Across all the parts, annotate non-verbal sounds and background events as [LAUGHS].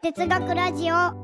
哲学ラジオ。は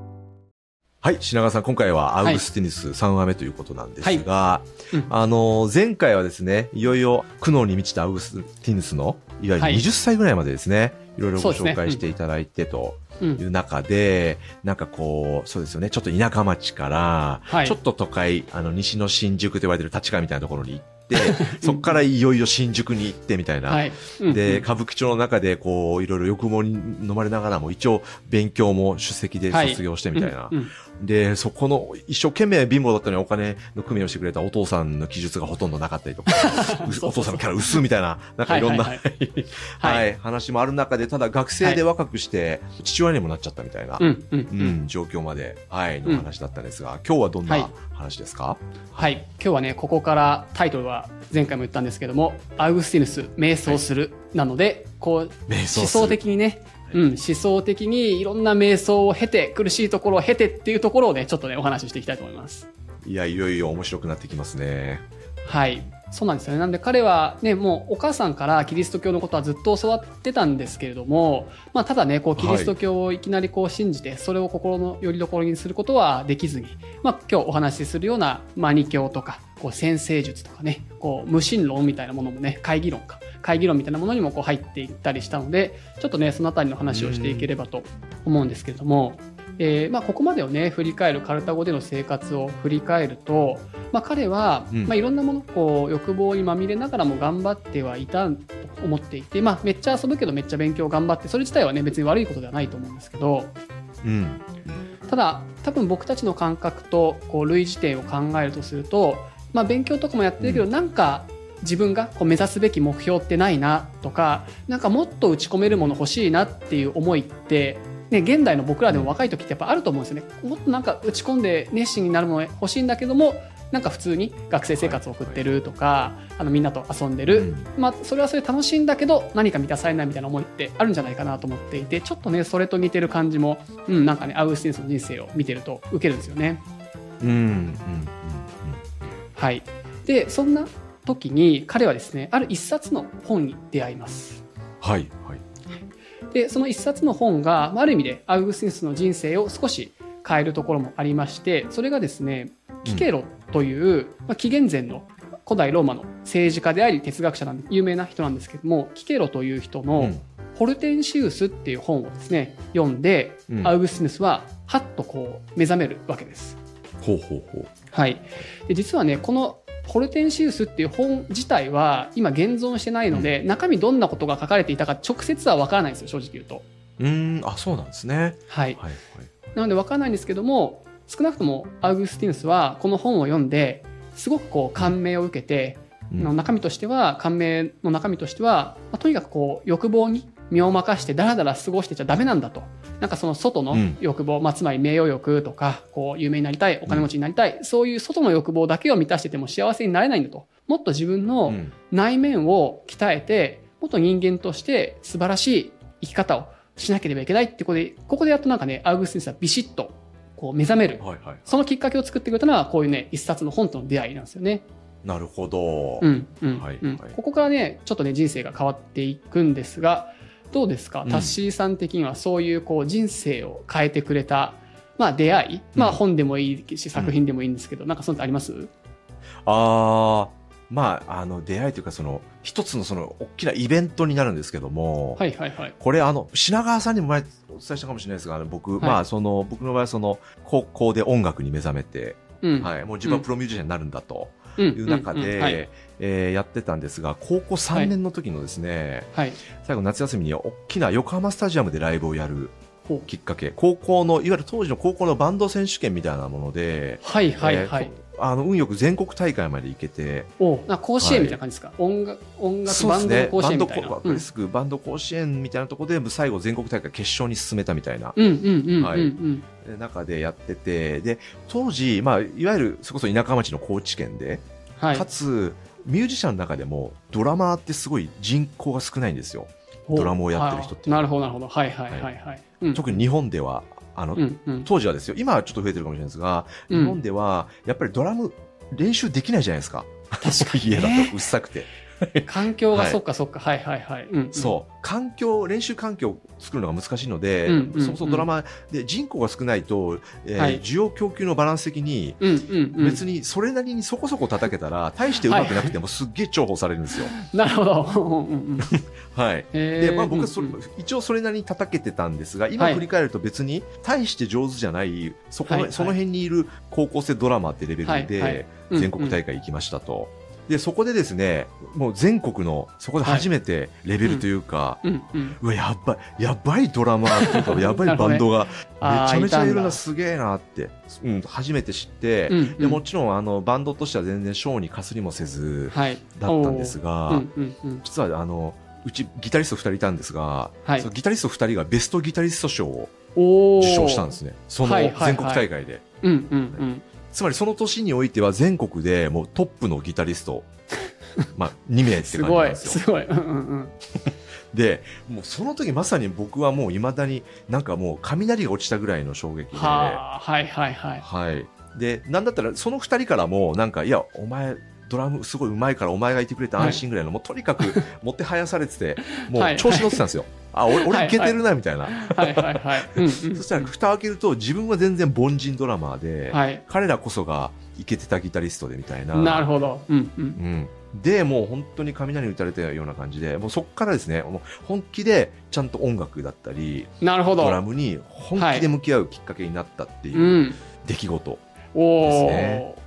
い、品川さん、今回はアウグスティヌス3話目ということなんですが、うん。あの、前回はですね、いよいよ苦悩に満ちたアウグスティヌスの、いわゆるはい。20歳ぐらいまでですね、いろいろご紹介していただいてとうん。いう中で、なんかこう、そうですよね、ちょっと田舎町から、はい。ちょっと都会、あの、西の新宿と言われてる立川みたいなところに行って、[LAUGHS] そこからいよいよ新宿に行ってみたいな、はい。うんで、うん歌舞伎町の中で、こう、いろいろ欲望に飲まれながらも、一応、勉強も出席で卒業してみたいな。うんうんで、そこの、一生懸命貧乏だったのにお金の工面をしてくれたお父さんの記述がほとんどなかったりとか、[LAUGHS] お父さんのキャラ薄みたいな、なんかいろんな、[LAUGHS] ははい話もある中で、ただ学生で若くして、父親にもなっちゃったみたいな、うんうん状況まで、はい、うんの話だったんですが、今日はどんはい。な話ですか、はい。今日はね、ここからタイトルは前回も言ったんですけども、アウグスティヌス、瞑想する。なので、こう、思想的にね、うん、思想的にいろんな瞑想を経て、苦しいところを経てっていうところをね、ちょっとね、お話ししていきたいと思います。いや、いよいよ面白くなってきますね。はい。そうなんですよね。なんで彼はね、もうお母さんからキリスト教のことはずっと教わってたんですけれども、まあただね、こうキリスト教をいきなりこう信じて、それを心の拠り所にすることはできずに、まあ今日お話しするようなマニ教とか、こう先生術とかね、こう無神論みたいなものもね、会議論か、会議論みたいなものにもこう入っていったりしたので、ちょっとね、そのあたりの話をしていければと思うんですけれども、えーまあ、ここまでをね振り返るカルタゴでの生活を振り返ると、まあ、彼は、うんまあ、いろんなものこう欲望にまみれながらも頑張ってはいたと思っていて、まあ、めっちゃ遊ぶけどめっちゃ勉強頑張ってそれ自体はね別に悪いことではないと思うんですけどうん。ただ多分僕たちの感覚とこう類似点を考えるとすると、まあ、勉強とかもやってるけど、うんなんか自分がこう目指すべき目標ってないなとかなんかもっと打ち込めるもの欲しいなっていう思いって、ね、現代の僕らでも若い時ってやっぱあると思うんですよね。もっとなんか打ち込んで熱心になるもの欲しいんだけどもなんか普通に学生生活を送ってるとか、あのみんなと遊んでる、うんまあ、それはそれで楽しいんだけど何か満たされないみたいな思いってあるんじゃないかなと思っていてちょっとねそれと似てる感じも、うん、なんかねアウグスティヌスの人生を見てると受けるんですよね。うん。うん。うん。はい、でそんな時に彼はですねある一冊の本に出会います。はい。はい。でその一冊の本がまあある意味でアウグスティヌスの人生を少し変えるところもありましてそれがですねキケロという、まあ、紀元前の古代ローマの政治家であり哲学者なんで有名な人なんですけどもキケロという人の、うんホルテンシウスっていう本をですね読んで、うんアウグスティヌスははっとこう目覚めるわけです。ほうほうほう。はい、で実はねこのホルテンシウスっていう本自体は今現存してないので、中身どんなことが書かれていたか直接は分からないんですよ正直言うと。うーん、あ、そうなんですね。はい、はい。はい。なので分からないんですけども少なくともアウグスティヌスはこの本を読んですごくこう感銘を受けて、うんの中身としては感銘の中身としては、まあとにかくこう欲望に身を任してだらだら過ごしてちゃダメなんだと。なんかその外のうん。欲望、まあ、つまり名誉欲とかこう有名になりたいお金持ちになりたい、そういう外の欲望だけを満たしてても幸せになれないんだと。もっと自分うのん。内面を鍛えてもっと人間として素晴らしい生き方をしなければいけないってことでここでやっとなんかねアウグスティヌスはビシッとこう目覚める。はいはい。そのきっかけを作ってくれたのはこういうね一冊の本との出会いなんですよね。なるほど。ここからねちょっとね人生が変わっていくんですがどうですか、うん。タッシーさん的にはそういうこう人生を変えてくれた、まあ、出会い、まあ、うん本でもいいし作品でもいいんですけど、なんかそういうのあります？ああ、まあ、あの、出会いというか、その、一つのその、大きなイベントになるんですけども、はいはいはい。これ、あの、品川さんにも前お伝えしたかもしれないですが、僕、はい。まあ、その、僕の場合は、その、高校で音楽に目覚めて、うん。はい、もう自分はプロミュージシャンになるんだと。うんいう中うんうんで、はい。えーやってたんですが、高校3年の時のですね、はい。最後夏休みに大きな横浜スタジアムでライブをやるきっかけ、高校の、いわゆる当時の高校のバンド選手権みたいなもので、はいはいはい。えーこあの運よく全国大会まで行けて、おな甲子園みたいな感じですか、音楽音楽そうですね。バンドの甲子バンド園みたいな。わかりやすくバンド甲子園みたいなところで最後全国大会決勝に進めたみたいな。うんうんうんうんうん。はい。中でやっててで当時、まあ、いわゆるそれこそ田舎町の高知県で、はい。かつミュージシャンの中でもドラマーってすごい人口が少ないんですよ。ドラムをやってる人って。あなるほどなるほど。はいはいはい。はい、うん。特に日本ではあの、うんうん。当時はですよ。今はちょっと増えてるかもしれないですが、うん。日本ではやっぱりドラム練習できないじゃないですか。確かに [LAUGHS] 家だねとうっさくて [LAUGHS] 環境が、はいそっかそっか。はいはいはい。うん、うん。そう。環境、練習環境を作るのが難しいので、うんうんそもそもドラマで人口が少ないと、えーはい需要供給のバランス的に、うんうんうん。別にそれなりにそこそこ叩けたら、大してうまくなくてもすっげえ重宝されるんですよ。なるほど。うんうんうん [LAUGHS] はい。で、まあ僕はそれ、うんうん一応それなりに叩けてたんですが、今はい振り返ると別に大して上手じゃない、そこの、はいはいその辺にいる高校生ドラマーってレベルはいはでい、全国大会行きましたと。で、そこでですね、もう全国の、そこで初めてレベルというか、うんうん。うわ、やばい、やばいドラマーというか、やばいバンドが、[LAUGHS] めちゃめちゃいるな、すげえなって、うん、初めて知って、うんうんでもちろん、あの、バンドとしては全然ショーにかすりもせず、はい。だったんですが、うんうんうん。実は、あの、うちギタリスト2人いたんですが、はいそのギタリスト2人がベストギタリスト賞を受賞したんですね。そのはいはいはい全国大会で。うんうんうん。つまりその年においては全国でもうトップのギタリスト、[LAUGHS] まあ2名ってす感じなんごい、ですよ。すごい。うんうんうん。[LAUGHS] で、もうその時まさに僕はもう未だになんかもう雷が落ちたぐらいの衝撃で、はあ、はいはいはい。はい。で、なんだったらその2人からもなんか、いや、お前、ドラムすごい上手いからお前がいてくれて安心ぐらいの、もうとにかく [LAUGHS] 持ってはやされてて、もはいう調子乗ってたんですよ。[LAUGHS] あ、俺、はい俺いけてるな、みたいな。そしたら蓋を開けると自分は全然凡人ドラマーで、はい。彼らこそがイケてたギタリストでみたいな。なるほど。うんうん。うん。で、もう本当に雷に打たれたような感じで、もうそこからですね、もう本気でちゃんと音楽だったり、なるほど。ドラムに本気で向き合うきっかけになったっていううん出来事。おですおねはい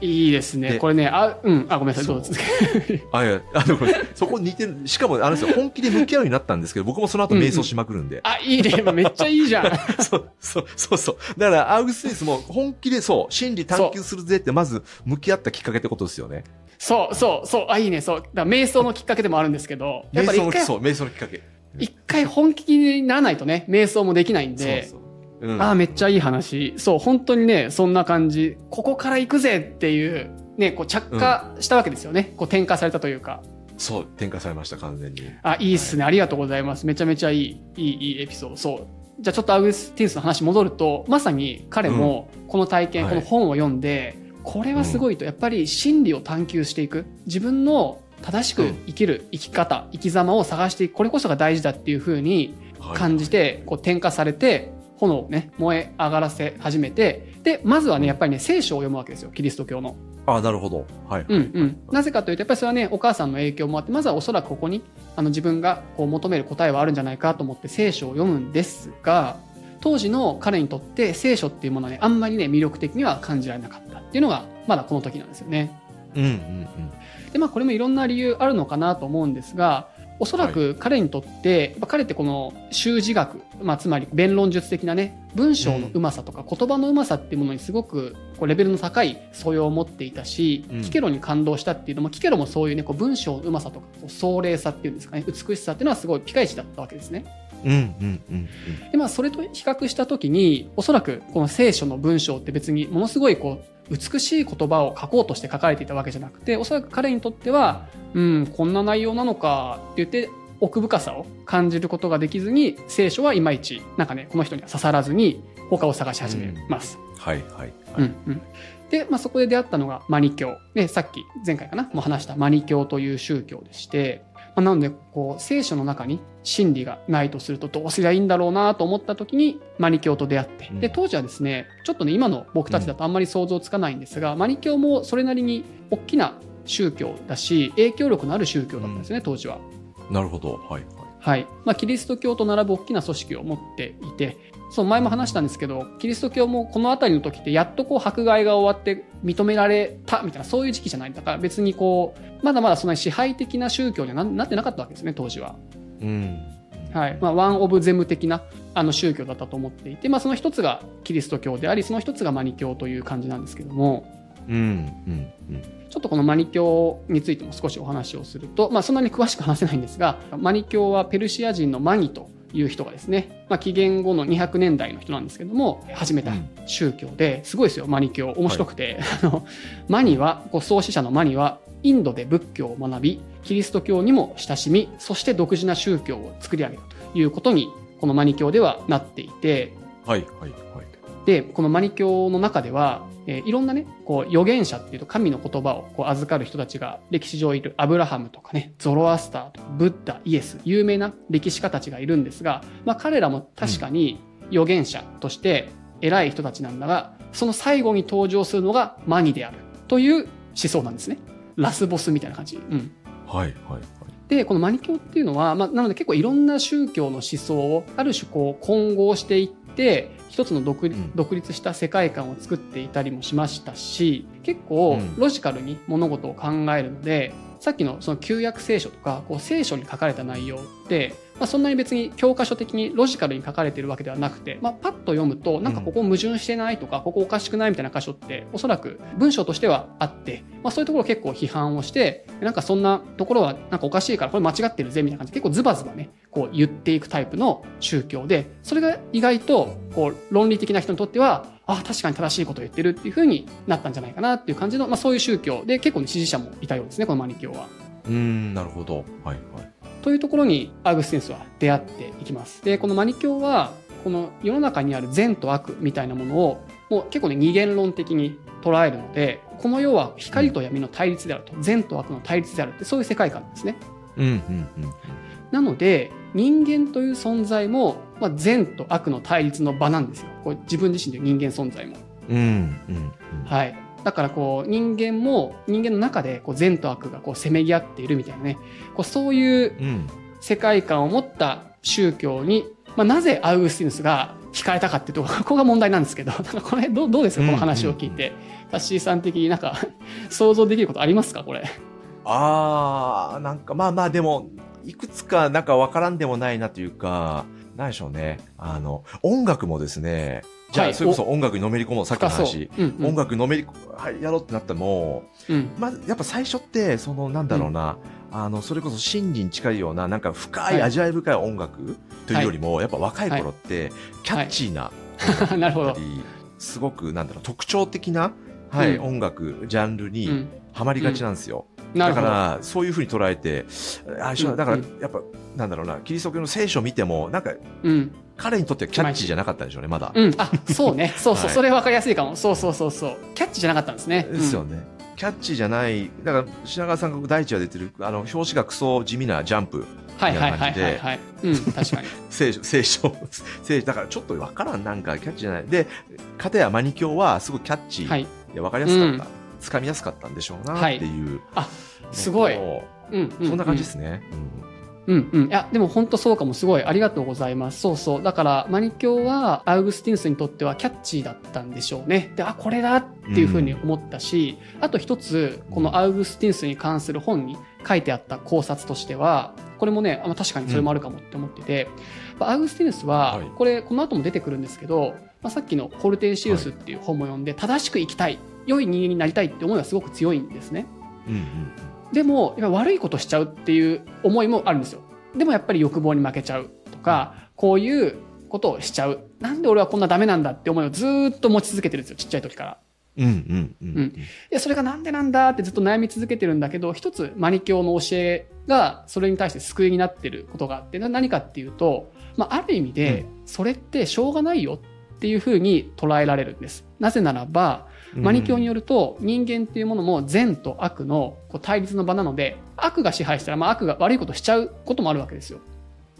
いいですね。でこれね、あ、うん、あ、ごめんなさい、どうぞ続け。[LAUGHS] あ、いや、あの、そこ似てる。しかも、あのですよ、本気で向き合うようになったんですけど、僕もその後瞑想しまくるんで。あ、いいね。めっちゃいいじゃん。[LAUGHS] そう、そう、そうそう。だから、アウグスティスも本気でそう、真理探求するぜって、まず向き合ったきっかけってことですよね。そうそうそう。あ、いいね。そう。だから瞑想のきっかけでもあるんですけど、やっ瞑ぱり一回、瞑想のきっかけ。一回本気にならないとね、瞑想もできないんで、そうそう。うん。ああ、めっちゃいい話。そう、本当にね、そんな感じ。ここから行くぜっていう、ね、こう着火したわけですよね。こう転化されたというか。そう、転化されました、完全に。あ、いいっすね。ありがとうございます。めちゃめちゃいい、いい、いいエピソード。そう。じゃあちょっとアウグスティヌスの話戻ると、まさに彼もこの体験、はいこの本を読んで、これはすごいと、やっぱり真理を探求していく。自分の正しく生きる生き方、生き様を探していく。これこそが大事だっていうふうにはい感じて、こう転化されて、炎をね、燃え上がらせ始めて、で、まずはね、やっぱりね、聖書を読むわけですよ、キリスト教の。あ、なるほど。はい。うんうん。なぜかというと、やっぱりそれはね、お母さんの影響もあって、まずはおそらくここに、あの自分がこう求める答えはあるんじゃないかと思って聖書を読むんですが、当時の彼にとって聖書っていうものはね、あんまりね、魅力的には感じられなかったっていうのが、まだこの時なんですよね。うんうんうん。で、まあこれもいろんな理由あるのかなと思うんですが、おそらく彼にとって、やっぱ彼ってこの習字学、まあつまり弁論術的なね、文章のうまさとか言葉のうまさっていうものにすごくこうレベルの高い素養を持っていたし、うんキケロに感動したっていうのも、キケロもそういうね、こう文章のうまさとか、こう壮麗さっていうんですかね、美しさっていうのはすごいピカイチだったわけですね。うんうんうんうん。で、まあそれと比較したときに、おそらくこの聖書の文章って別にものすごいこう、美しい言葉を書こうとして書かれていたわけじゃなくて、おそらく彼にとっては、うん、こんな内容なのかって言って、奥深さを感じることができずに、聖書はいまいち、なんかね、この人には刺さらずに、他を探し始めます。はいはいはい。うんうんで、まあ、そこで出会ったのがマニ教。で、さっき前回かなもう話したマニ教という宗教でして、まあ、なので、こう、聖書の中に真理がないとするとどうすりゃいいんだろうなと思った時にマニ教と出会って、うんで、当時はですね、ちょっとね、今の僕たちだとあんまり想像つかないんですが、マニ教もそれなりに大きな宗教だし、影響力のある宗教だったんですね、当時は。なるほど。はいはい。はい。まあ、キリスト教と並ぶ大きな組織を持っていて、そう、前も話したんですけど、キリスト教もこの辺りの時って、やっとこう、迫害が終わって認められたみたいな、そういう時期じゃない。だから別にこう、まだまだそんなに支配的な宗教にはななってなかったわけですね、当時は。うん。はい。まあ、ワン・オブ・ゼム的な、あの、宗教だったと思っていて、まあ、その一つがキリスト教であり、その一つがマニ教という感じなんですけども、うんうんうん。ちょっとこのマニ教についても少しお話をすると、まあそんなに詳しく話せないんですが、マニ教はペルシア人のマニという人がですね、まあ紀元後の200年代の人なんですけども、始めた宗教で、すごいですよ、マニ教。面白くて、あの、マニは、こう創始者のマニは、インドで仏教を学び、キリスト教にも親しみ、そして独自な宗教を作り上げたということに、このマニ教ではなっていて、はいはいはい。でこのマニ教の中では、えーいろんなねこう預言者っていうと神の言葉をこう預かる人たちが歴史上いるアブラハムとかねゾロアスターとかブッダイエス有名な歴史家たちがいるんですが、まあ、彼らも確かに預言者として偉い人たちなんだがその最後に登場するのがマニであるという思想なんですねラスボスみたいな感じ。うんはいはいはい。でこのマニ教っていうのは、まあ、なので結構いろんな宗教の思想をある種こう混合していって一つの独,、立した世界観を作っていたりもしましたし結構うん。ロジカルに物事を考えるので、さっきのその旧約聖書とかこう聖書に書かれた内容って、まあ、そんなに別に教科書的にロジカルに書かれてるわけではなくて、まあ、パッと読むとなんかここ矛盾してないとか、ここおかしくないみたいな箇所っておそらく文章としてはあって、まあ、そういうところを結構批判をしてなんかそんなところはなんかおかしいからこれ間違ってるぜみたいな感じで結構ズバズバねこう言っていくタイプの宗教でそれが意外とこう論理的な人にとってはあ確かに正しいことを言ってるっていう風になったんじゃないかなっていう感じの、まあ、そういう宗教で結構ね支持者もいたようですねこのマニ教は。うーん、なるほど。はいはい。というところにアウグスティヌスは出会っていきます。でこのマニ教はこの世の中にある善と悪みたいなものをもう結構ね二元論的に捉えるのでこの世は光と闇の対立であると善と悪の対立であるってそういう世界観ですね。うんうんうん。なので人間という存在も、まあ、善と悪の対立の場なんですよこう自分自身で人間存在も。うんうんうん。はい、だからこう人間も人間の中でこう善と悪がこうせめぎ合っているみたいなねこうそういううん。世界観を持った宗教に、まあ、なぜアウグスティヌスが惹かれたかっていうところ [LAUGHS] ここが問題なんですけど [LAUGHS] これどうどうですかこの話を聞いて、タッシーさん的になんか [LAUGHS] 想像できることありますかこれ？あー、なんかまあまあでも、いくつかなんかわからんでもないなというか、なんでしょうね。あの、音楽もですね、じゃあ、はい。それこそ音楽にのめり込もう、さっきの深話。そう、うんうん。音楽のめり込、はい、やろうってなったらもうん。う、まず、やっぱ最初って、その、なんだろうな、あの、それこそ真理に近いような、なんか深い、はい。味わい深い音楽というよりも、やっぱ若い頃って、キャッチーな、[LAUGHS] なるほど。すごく、なんだろう、特徴的な、はい、うん音楽、ジャンルにうん、はまりがちなんですよ。だから、そういうふうに捉えて、あだからうん、やっぱ、なんだろうな、キリスト教の聖書を見ても、なんか、うん。彼にとってはキャッチーじゃなかったんでしょうね、まだ。うん。あ、そうね。[LAUGHS] そうそう。はいそれ分かりやすいかも。そうそうそうそう。キャッチじゃなかったんですね。ですよね。キャッチーじゃない、だから、品川さんが第一話出てる、あの、表紙がクソ地味なジャンプ、はいはい。うん、確かに。[LAUGHS] 聖書、聖書、聖書、だからちょっとわからん、なんか、キャッチーじゃない。で、かたやマニ教は、すごいキャッチい。でわかりやすかった。つかみやすかったんでしょうな、っていう。すごい。もうん、うん。うそんな感じですね。うんうん。いや、でも本当そうかも。すごい。ありがとうございます。そうそう。だから、マニ教は、アウグスティヌスにとってはキャッチーだったんでしょうね。で、あ、これだっていうふうに思ったし、あと一つ、このアウグスティヌスに関する本に書いてあった考察としては、これもね、あ確かにそれもあるかもって思ってて、アウグスティヌスははい、これ、この後も出てくるんですけど、まあ、さっきのホルテンシウスっていう本も読んで、正しく生きたい、良い人間になりたいって思いがすごく強いんですね。うん。うんうんでもやっぱ悪いことしちゃうっていう思いもあるんですよ。でもやっぱり欲望に負けちゃうとかこういうことをしちゃう。なんで俺はこんなダメなんだって思いをずーっと持ち続けてるんですよちっちゃい時から。うん。うんうんうん。うん。でそれがなんでなんだってずっと悩み続けてるんだけど一つマニ教の教えがそれに対して救いになってることがあってな何かっていうと、まあ、ある意味でそれってしょうがないよっていうふうに捉えられるんです。なぜならばマニ教によると人間っていうものも善と悪のこう対立の場なので悪が支配したらまあ悪が悪いことしちゃうこともあるわけですよ。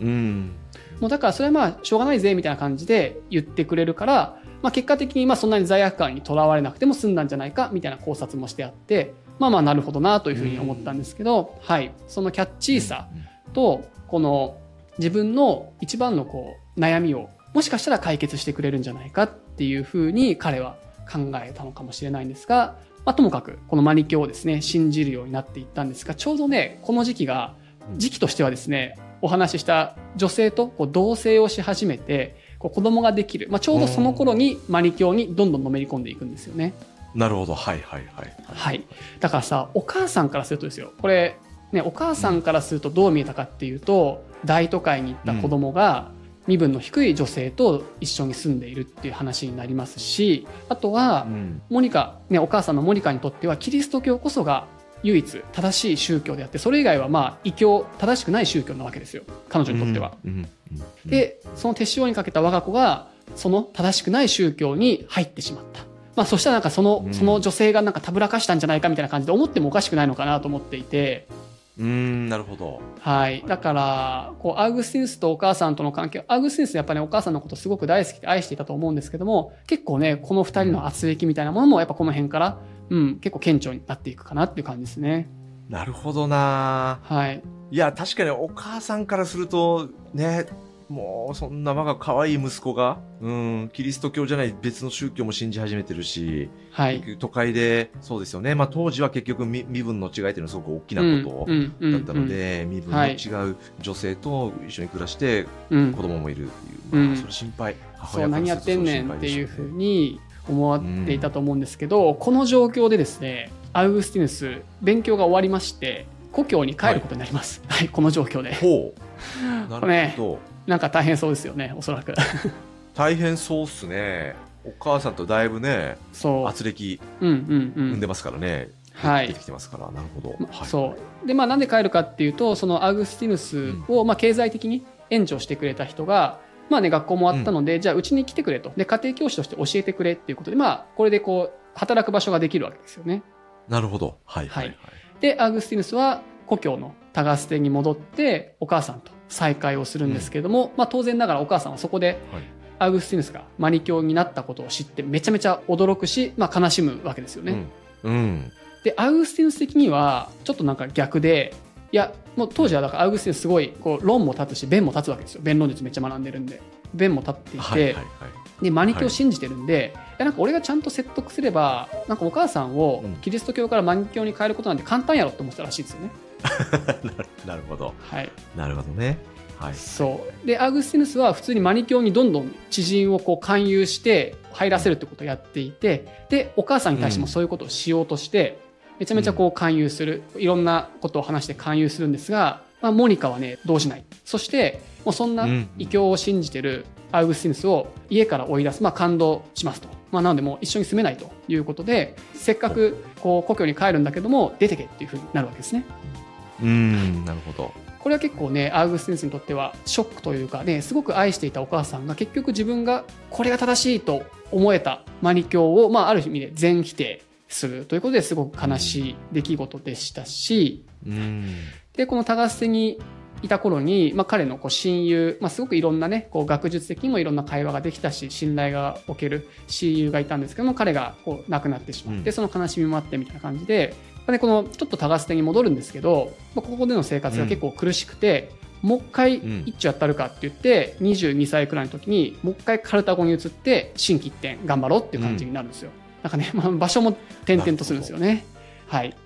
うん。もうだからそれはまあしょうがないぜみたいな感じで言ってくれるから、まあ、結果的にまあそんなに罪悪感にとらわれなくても済んだんじゃないかみたいな考察もしてあってまあまあなるほどなというふうに思ったんですけど、はい、そのキャッチーさとこの自分の一番のこう悩みをもしかしたら解決してくれるんじゃないかっていうふうに彼は考えたのかもしれないんですが、まあ、ともかくこのマニ教をですね信じるようになっていったんですがちょうどねこの時期が時期としてはですねお話しした女性とこう同棲をし始めてこう子供ができる、まあ、ちょうどその頃にマニ教にどんどんのめり込んでいくんですよね。なるほど。はいはいはい。はい。だからさ、お母さんからするとですよ、これ、ね、お母さんからするとどう見えたかっていうと、大都会に行った子供が、身分の低い女性と一緒に住んでいるっていう話になりますし、あとはう、ん。モニカ、ね、お母さんのモニカにとっては、キリスト教こそが唯一正しい宗教であって、それ以外はまあ、異教、正しくない宗教なわけですよ。彼女にとっては。で、その手塩にかけた我が子が、その正しくない宗教に入ってしまった。まあそしたらなんかその、うんその女性がなんかたぶらかしたんじゃないかみたいな感じで思ってもおかしくないのかなと思っていて、うーん、なるほど。はい。だから、こう、アウグスティヌスとお母さんとの関係、アウグスティヌスやっぱり、ね、お母さんのことすごく大好きで愛していたと思うんですけども、結構ね、この二人の圧力みたいなものも、やっぱこの辺から、うん、結構顕著になっていくかなっていう感じですね。なるほどなはい。いや、確かにお母さんからすると、ね、もうそんな我が可愛い息子が、うん、キリスト教じゃない別の宗教も信じ始めてるし、はい。都会で、そうですよね。まあ当時は結局身身分の違いっていうのはすごく大きなことうんうんだったので、身分の違う女性と一緒に暮らして子供もいるっていう。うんまあそれ心配。母そう、親からすると何やってんねんっていうふうに思っていたと思うんですけど、この状況でですね、アウグスティヌス、勉強が終わりまして、故郷に帰ることになります。はい、この状況で。ほう。なるほど。なんか大変そうですよね、おそらく。大変そうっすね。お母さんとだいぶね、そう。圧力うんうんうん生んで。ますからね。はい出てきてますから。なるほど。まはいそうでまあなんで帰るかっていうとそのアウグスティヌスを、まあ、経済的に援助してくれた人が、まあね、学校もあったので、じゃあうちに来てくれとで家庭教師として教えてくれっていうことで、まあ、これでこう働く場所ができるわけですよね。なるほど。はい。はいはい。でアウグスティヌスは故郷のタガステに戻ってお母さんと再会をするんですけれども、まあ、当然ながらお母さんはそこではいアウグスティヌスがマニ教になったことを知ってめちゃめちゃ驚くし、まあ、悲しむわけですよね。うん。うん。で、アウグスティヌス的には、ちょっとなんか逆で、いや、もう当時はだからアウグスティヌスすごい、こう、論も立つし、弁も立つわけですよ。弁論術めっちゃ学んでるんで。弁も立っていて、はい。はい。はい。で、マニキを信じてるんで、い、や、なんか俺がちゃんと説得すれば、なんかお母さんをうんキリスト教からマニ教に変えることなんて簡単やろって思ってたらしいですよね。[LAUGHS] [LAUGHS] なるほど。はい。なるほどね。はい。そう。で、アウグスティヌスは普通にマニ教にどんどん知人をこう勧誘して入らせるってことをやっていて、で、お母さんに対してもそういうことをしようとして、めちゃめちゃこう勧誘する。いろんなことを話して勧誘するんですが、まあ、モニカはね、動じない。そして、もうそんなうん異教を信じてるアウグスティヌスを家から追い出す。まあ、感動しますと。まあ、なのでもう一緒に住めないということで、せっかくこう故郷に帰るんだけども、出てけっていうふうになるわけですね。うん。なるほど。これは結構ねアウグスティヌスにとってはショックというかねすごく愛していたお母さんが結局自分がこれが正しいと思えたマニ教を、まあ、ある意味で全否定するということですごく悲しい出来事でしたしうん。でこのタガステにいた頃に、まあ、彼のこう親友、まあ、すごくいろんなねこう学術的にもいろんな会話ができたし信頼がおける親友がいたんですけども彼がこう亡くなってしまって、うんその悲しみもあってみたいな感じで、まあね、このちょっとタガステに戻るんですけど、まあ、ここでの生活が結構苦しくて、もう一回うん一丁やったるかって言って22歳くらいの時にもう一回カルタゴに移って心機一転頑張ろうっていう感じになるんですよ。なんかね、まあ、場所も転々とするんですよね。はい。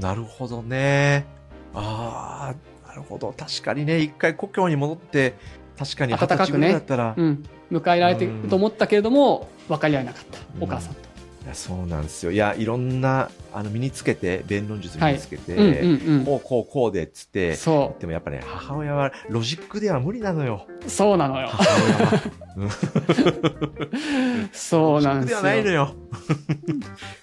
なるほどね。ああ、なるほど。確かにね、一回故郷に戻って、確かに二十歳ぐらいだったら、うん。迎えられてると思ったけれども、分かり合えなかった。うんお母さんと。いやそうなんですよ。いや、いろんな、あの、身につけて、弁論術身につけて、うんうんこうこうこうでっつってうん。、そでもやっぱね、母親はロジックでは無理なのよ。う。そうなのよ。[LAUGHS] そうなんですよ。ないのよ。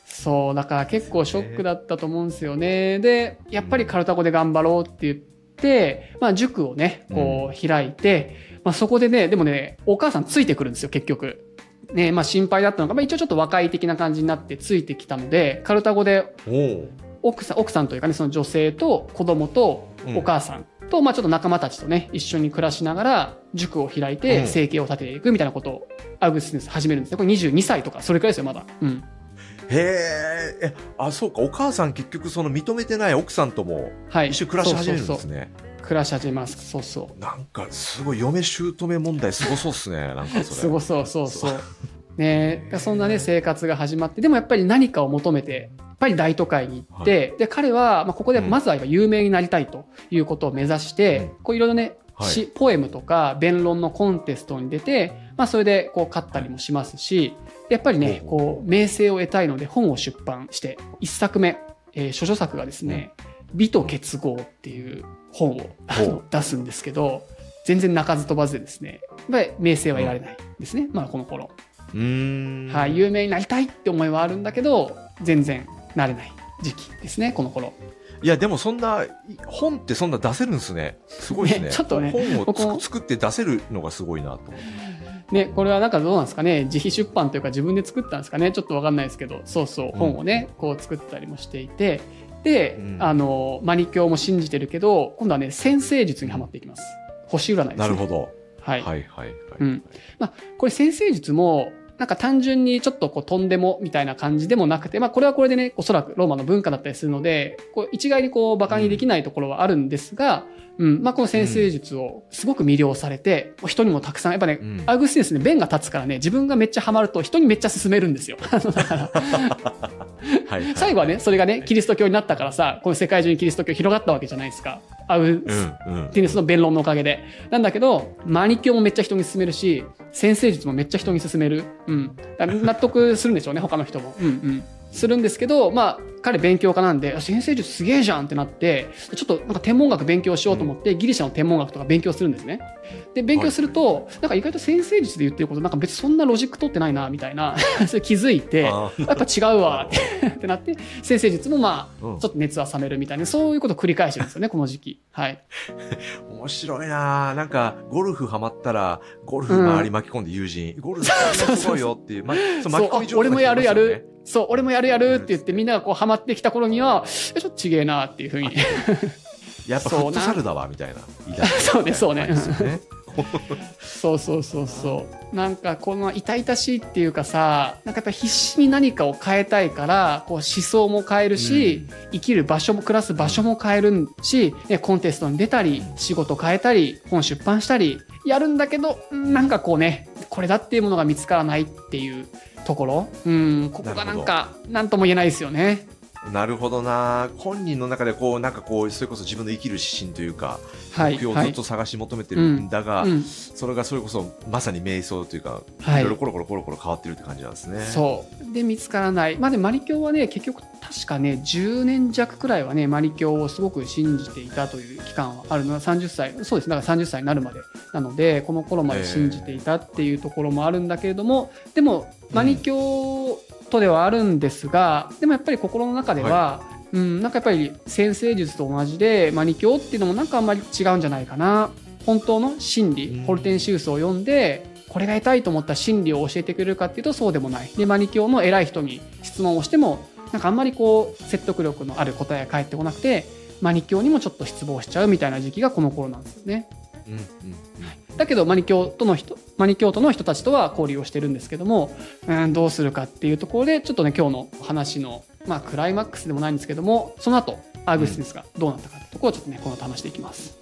そう、だから結構ショックだったと思うんですよね。で、やっぱりカルタゴで頑張ろうって言って、まあ塾をね、こう開いて、まあそこでね、でもね、お母さんついてくるんですよ、結局。ね、まあ心配だったのが、まあ一応ちょっと和解的な感じになってついてきたので、カルタゴで。奥さん、奥さんというかね、その女性と子供とお母さんと、まあちょっと仲間たちとね、一緒に暮らしながら、塾を開いてうん生計を立てていくみたいなことを、アウグスティヌス始めるんですね。これ22歳とか、それくらいですよ、まだ。うん。へえ、え、あ、そうか、お母さん結局その認めてない奥さんともはい。一緒に暮らし始めるんですね。そう暮らし始めます。そうそう。なんか、すごい嫁姑問題すごそうっすね。なんかそれ。すごそう、そうそう。ねそんなね、生活が始まって、でもやっぱり何かを求めて、やっぱり大都会に行って、で、彼は、まあ、ここでまずは有名になりたいということを目指して、こういろいろね、はい詩ポエムとか弁論のコンテストに出て、まあ、それでこう勝ったりもしますし、やっぱりね、こう、名声を得たいので本を出版して、一作目、えー、諸女作がですね、美と結合っていう本を出すんですけど、全然鳴かず飛ばずでですね、やっぱり名声は得られないですね、まあこの頃。はい、有名になりたいって思いはあるんだけど、全然なれない時期ですね、この頃。いや、でもそんな、い本ってそんな出せるんですね。すごいですね。ねちょっとね本を作って出せるのがすごいなと思って。ね、これはなんかどうなんですかね、自費出版というか自分で作ったんですかね、ちょっとわかんないですけど、そうそう、本をね、こう作ったりもしていて、で、うんあの、マニ教も信じてるけど、今度はね、先生術にはまっていきます。星占いです、ね。なるほど。はい。はいはいはい。うんこれ先生術も、なんか単純にちょっとこうとんでもみたいな感じでもなくて、まあこれはこれでね、おそらくローマの文化だったりするので、こう一概にこう馬鹿にできないところはあるんですが、うん、まあこの先生術をすごく魅了されて、人にもたくさん、やっぱね、うんアウグスティヌスね、弁が立つからね、自分がめっちゃハマると人にめっちゃ勧めるんですよ。だから、最後はね、それがね、キリスト教になったからさ、この世界中にキリスト教広がったわけじゃないですか。アウグスうんうん。ティヌスの弁論のおかげで。なんだけど、マニキュアもめっちゃ人に勧めるし、先生術もめっちゃ人に勧める。うん。納得するんでしょうね、他の人も。うんうん。するんですけど、まあ、彼勉強家なんで、あ先生術すげえじゃんってなって、ちょっとなんか天文学勉強しようと思って、ギリシャの天文学とか勉強するんですね。で、勉強すると、なんか意外と先生術で言ってること、なんか別にそんなロジック取ってないな、みたいな、[LAUGHS] それ気づいて、やっぱ違うわ [LAUGHS] ってなって、先生術もまあ、うんちょっと熱は冷めるみたいな、そういうことを繰り返してるんですよね、この時期。はい。[LAUGHS] 面白いななんか、ゴルフハマったら、ゴルフ周り巻き込んで友人、ゴルフすごいよっていう、ま、そうそう、あ俺もやるやる。そう、俺もやるやるって言ってみんながこうハマってきた頃には、えちょっとちげえなっていうふうに。[LAUGHS] やっぱフットサルだわ、みたいな。[LAUGHS] そうねそうねですよね。[LAUGHS] そうそうそうそう。なんかこの痛々しいっていうかさ、なんかやっぱ必死に何かを変えたいから、こう思想も変えるし、生きる場所も、暮らす場所も変えるし、ね、コンテストに出たり、仕事変えたり、本出版したり、やるんだけど、うんなんかこうね、これだっていうものが見つからないっていうところ。うん、ここがなんか、なんとも言えないですよね。なるほどな本人の中でこう、なんかこう、それこそ自分の生きる指針というか、はい。目標をはいずっと探し求めてるんだが、うん、それがそれこそまさに瞑想というか、はいいろいろコロコロコロコロ変わってるって感じなんですね。そう。で、見つからない。まあでもマリ教はね、結局確かね、10年弱くらいはね、マリ教をすごく信じていたという期間はあるのは30歳、そうですね、だから30歳になるまでなので、この頃まで信じていたっていうところもあるんだけれども、でも、マリ教とではあるんですが、でもやっぱり心の中では、うん、なんかやっぱり先生術と同じで、マニ教っていうのもなんかあんまり違うんじゃないかな。本当の真理、うんホルテンシウスを読んで、これが得たいと思った真理を教えてくれるかっていうとそうでもない。で、マニ教の偉い人に質問をしても、なんかあんまりこう、説得力のある答えが返ってこなくて、マニ教にもちょっと失望しちゃうみたいな時期がこの頃なんですよね。うんうんだけどマニ教徒の人マニ教徒の人たちとは交流をしてるんですけどもうんどうするかっていうところでちょっとね今日の話の、まあ、クライマックスでもないんですけどもその後アーグスティヌスがどうなったかってところをちょっとねこの後話していきます。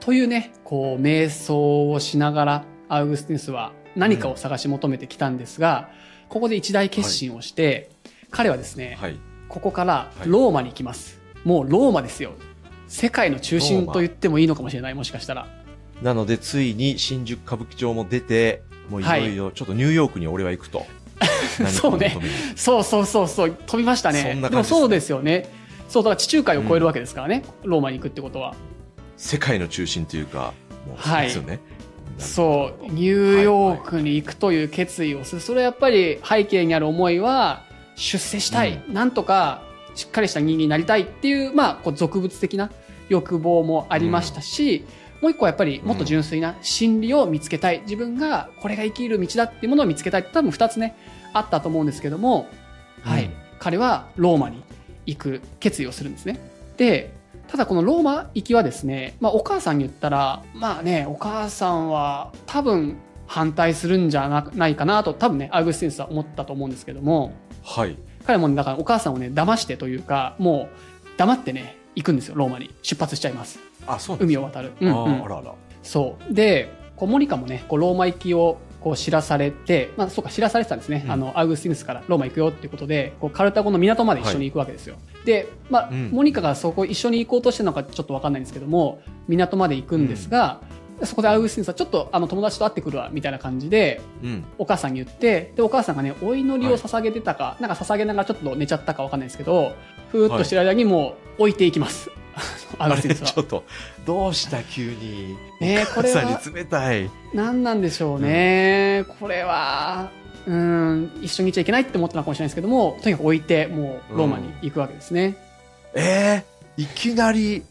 というねこう瞑想をしながらアウグスティヌスは何かを探し求めてきたんですが、ここで一大決心をして、彼はですね、はい。ここからはいローマに行きます。もうローマですよ。世界の中心と言ってもいいのかもしれない、もしかしたら。なので、ついに新宿歌舞伎町も出て、もういろいろ、ちょっとニューヨークに俺は行くと。[LAUGHS] そうねそうそうそうそう、飛びましたね。ですねでもそうですよね。そう、だから地中海を越えるわけですからね、ローマに行くってことは。世界の中心というか、もう、はいですよね。そう、ニューヨークに行くという決意をする。それはやっぱり背景にある思いは、出世したい、なんとかしっかりした人間になりたいっていう、まあ、こう俗物的な欲望もありましたし、もう一個はやっぱりもっと純粋な真理を見つけたい。自分がこれが生きる道だっていうものを見つけたい。多分二つね、あったと思うんですけども、はい。うん彼はローマに行く決意をするんですね。で、ただこのローマ行きはですね、まあお母さんに言ったら、まあね、お母さんは多分反対するんじゃなないかなと、多分ね、アウグスティヌスは思ったと思うんですけども、はい。彼もねだからお母さんをね、騙してというか、もう黙ってね、行くんですよ、ローマに。出発しちゃいます。あ、そう海を渡る。うんうんあらあら。そう。で、こうモニカもね、こうローマ行きをこう知らされて、まあそうか、知らされてたんですね。うんあの、アウグスティヌスからローマ行くよっていうことで、こうカルタゴの港まで一緒に行くわけですよ。で、まあ、うんモニカがそこ一緒に行こうとしてるのかちょっとわかんないんですけども、港まで行くんですが、そこでアウグスティヌスはちょっとあの友達と会ってくるわ、みたいな感じで、うん。お母さんに言って、で、お母さんがね、お祈りを捧げてたか、なんか捧げながらちょっと寝ちゃったかわかんないですけど、ふーっとしてる間にもう置いていきます。アあれ、ウグスティヌスはちょ。っと、どうした急に。ねこれ冷たい。何なんでしょうね、これはうん一緒にいちゃいけないって思ったのかもしれないですけどもとにかく置いてもうローマに行くわけですね、ええいきなり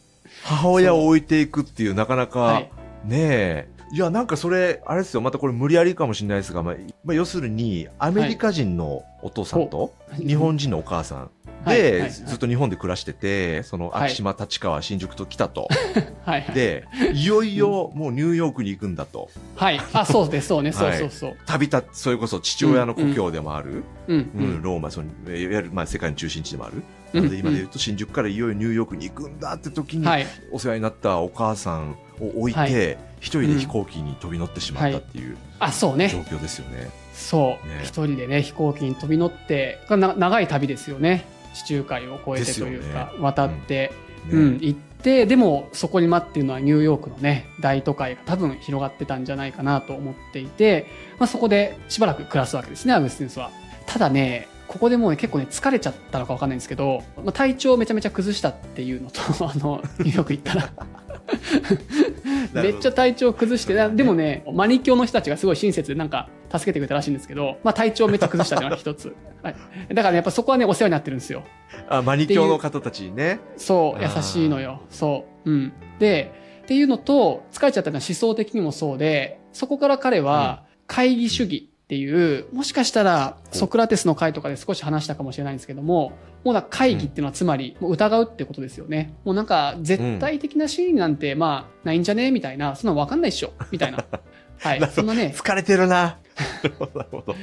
母親を置いていくっていう、なかなかはいねえ。いや、なんかそれ、あれですよ、またこれ無理やりかもしれないですが、まあ、まあ、要するに、アメリカ人のお父さんと、日本人のお母さんで、はいはいはいずっと日本で暮らしてて、その、はい昭島、立川、新宿と来たと。はいはい。で、いよいよもうニューヨークに行くんだと。はい。あ、そうです、そうね、そうはいそうそう。旅立っそれこそ父親の故郷でもある、うん。ローマ、その、いわゆる、まあ、世界の中心地でもある。うんなので、今で言うと、新宿からいよいよニューヨークに行くんだって時に、はい。お世話になったお母さんを置いはいて、一人で飛行機に飛び乗ってしまったっていうあ、そう状ね。況ですよね。そうね。一人でね、飛行機に飛び乗って、長い旅ですよね。地中海を越えてというか、ね。渡って、ねうん、行って、でもそこに待っているのはニューヨークのね、大都会が多分広がってたんじゃないかなと思っていて、まあ、そこでしばらく暮らすわけですね、アグスティヌスは。ただね、ここでもうね、結構ね、疲れちゃったのかわかんないんですけど、まあ、体調をめちゃめちゃ崩したっていうのと、[LAUGHS] あの、ニューヨーク行ったら、[LAUGHS] めっちゃ体調崩して、なでもね、マニキョの人たちがすごい親切でなんか助けてくれたらしいんですけど、まあ体調めっちゃ崩したっていうのが一つ。はい。だからね、やっぱそこはね、お世話になってるんですよ。あ、マニキョの方たちにね。そう、優しいのよ。そう。うん。で、っていうのと、疲れちゃったのは思想的にもそうで、そこから彼は、会議主義っていう、もしかしたら、ソクラテスの会とかで少し話したかもしれないんですけども、もうだ会議っていうのはつまり、もう疑うってことですよね。もうなんか、絶対的な真理なんて、まあ、ないんじゃね？みたいな、そんなのわかんないっしょみたいな。[LAUGHS] はい。そんなね、疲れてるな。[LAUGHS] なるほど。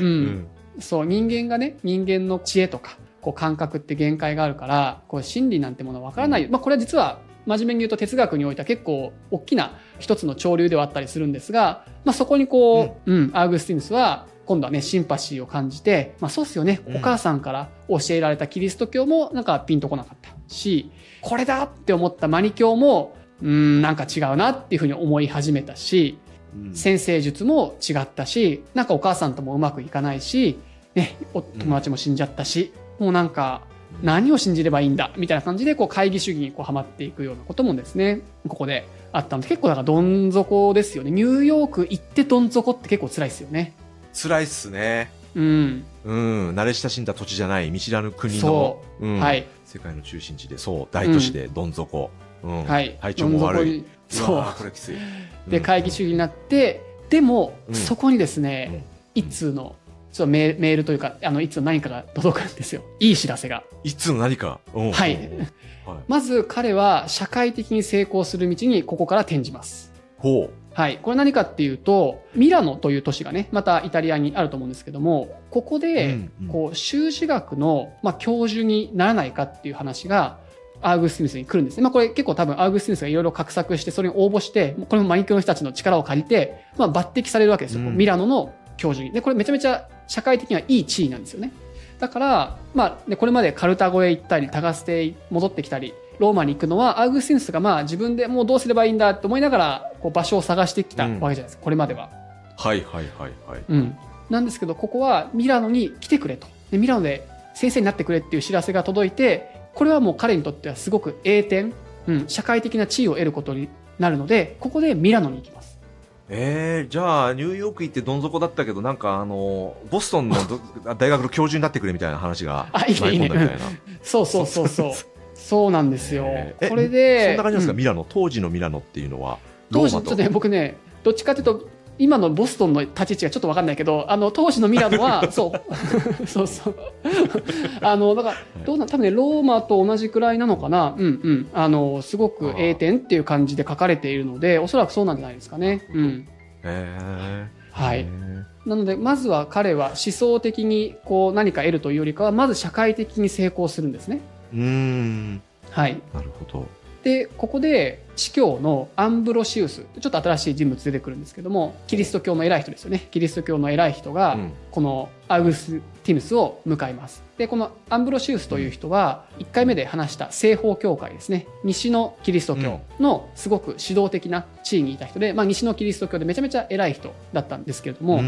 う。うんん。そう、人間がね、人間の知恵とか、こう感覚って限界があるから、こう真理なんてものはわからない。まあこれは実は、真面目に言うと哲学においては結構大きな一つの潮流ではあったりするんですが、まあそこにこう、うん、アーグスティヌスは、今度はね、シンパシーを感じて、まあそうっすよね、うんお母さんから教えられたキリスト教もなんかピンとこなかったし、これだって思ったマニ教も、うん、なんか違うなっていうふうに思い始めたし、うん先生術も違ったし、なんかお母さんともうまくいかないし、ね、お友達も死んじゃったし、もうなんか何を信じればいいんだみたいな感じでこう会議主義にこうハマっていくようなこともですね、ここであったので結構だからどん底ですよね。ニューヨーク行ってどん底って結構辛いですよね。辛いっすね。うん。うん。慣れ親しんだ土地じゃない、見知らぬ国のそ、うんはい。世界の中心地で、そう、大都市でどん底。うん。はい。体調も悪い。そうこれきつい。で、うん会議主義になって、でも、うんそこにですね、一通の、ちょっとメールメールというか、あの、一通の何かが届くんですよ。いい知らせが。いつの何か？うんはい。[LAUGHS] まず彼は社会的に成功する道にここから転じます。ほう。はい。これ何かっていうと、ミラノという都市がね、またイタリアにあると思うんですけども、ここでこう、修士学の、まあ、教授にならないかっていう話が、アーグスティヌスに来るんですね。まあ、これ結構多分アーグスティヌスがいろいろ画策して、それに応募して、これもマニキュの人たちの力を借りて、まあ、抜擢されるわけですよ。うんミラノの教授に。で、これめちゃめちゃ社会的にはいい地位なんですよね。だから、まあ、でこれまでカルタゴへ行ったり、タガステへ戻ってきたり、ローマに行くのは、アーグスティヌスがまあ自分でもうどうすればいいんだと思いながら、こう場所を探してきたわけじゃないですか、これまでは。はいはいはいはい。うん。なんですけど、ここはミラノに来てくれと。でミラノで先生になってくれっていう知らせが届いて、これはもう彼にとってはすごく栄転、うん、社会的な地位を得ることになるので、ここでミラノに行きます。えー、じゃあ、ニューヨーク行ってどん底だったけど、なんかあの、ボストンのど大学の教授になってくれみたいな話が、[LAUGHS] あい込んだみたいな。[LAUGHS] そうそうそうそう。そうなんですよえ。ーえこれで、そんな感じですか、うんミラノ。当時のミラノっていうのは、ロ当時、ーマと。ちょっとね、僕ね、どっちかというと、今のボストンの立ち位置がちょっとわかんないけど、あの、当時のミラノは、[LAUGHS] そう、[LAUGHS] そうそう。あの、だから、どうなん、多分ね、ローマと同じくらいなのかな。うんうん。あの、すごく A 点っていう感じで書かれているので、おそらくそうなんじゃないですかね。うん。えー、はいえ。ーなので、まずは彼は思想的にこう何か得るというよりかは、まず社会的に成功するんですね。うーん。はい。なるほど。で、ここで、司教のアンブロシウス、ちょっと新しい人物出てくるんですけども、キリスト教の偉い人ですよね。キリスト教の偉い人がうん、このアウグスティヌスを迎えます。で、このアンブロシウスという人は、1回目で話した西方教会ですね。西のキリスト教のすごく指導的な地位にいた人で、まあ西のキリスト教でめちゃめちゃ偉い人だったんですけれども。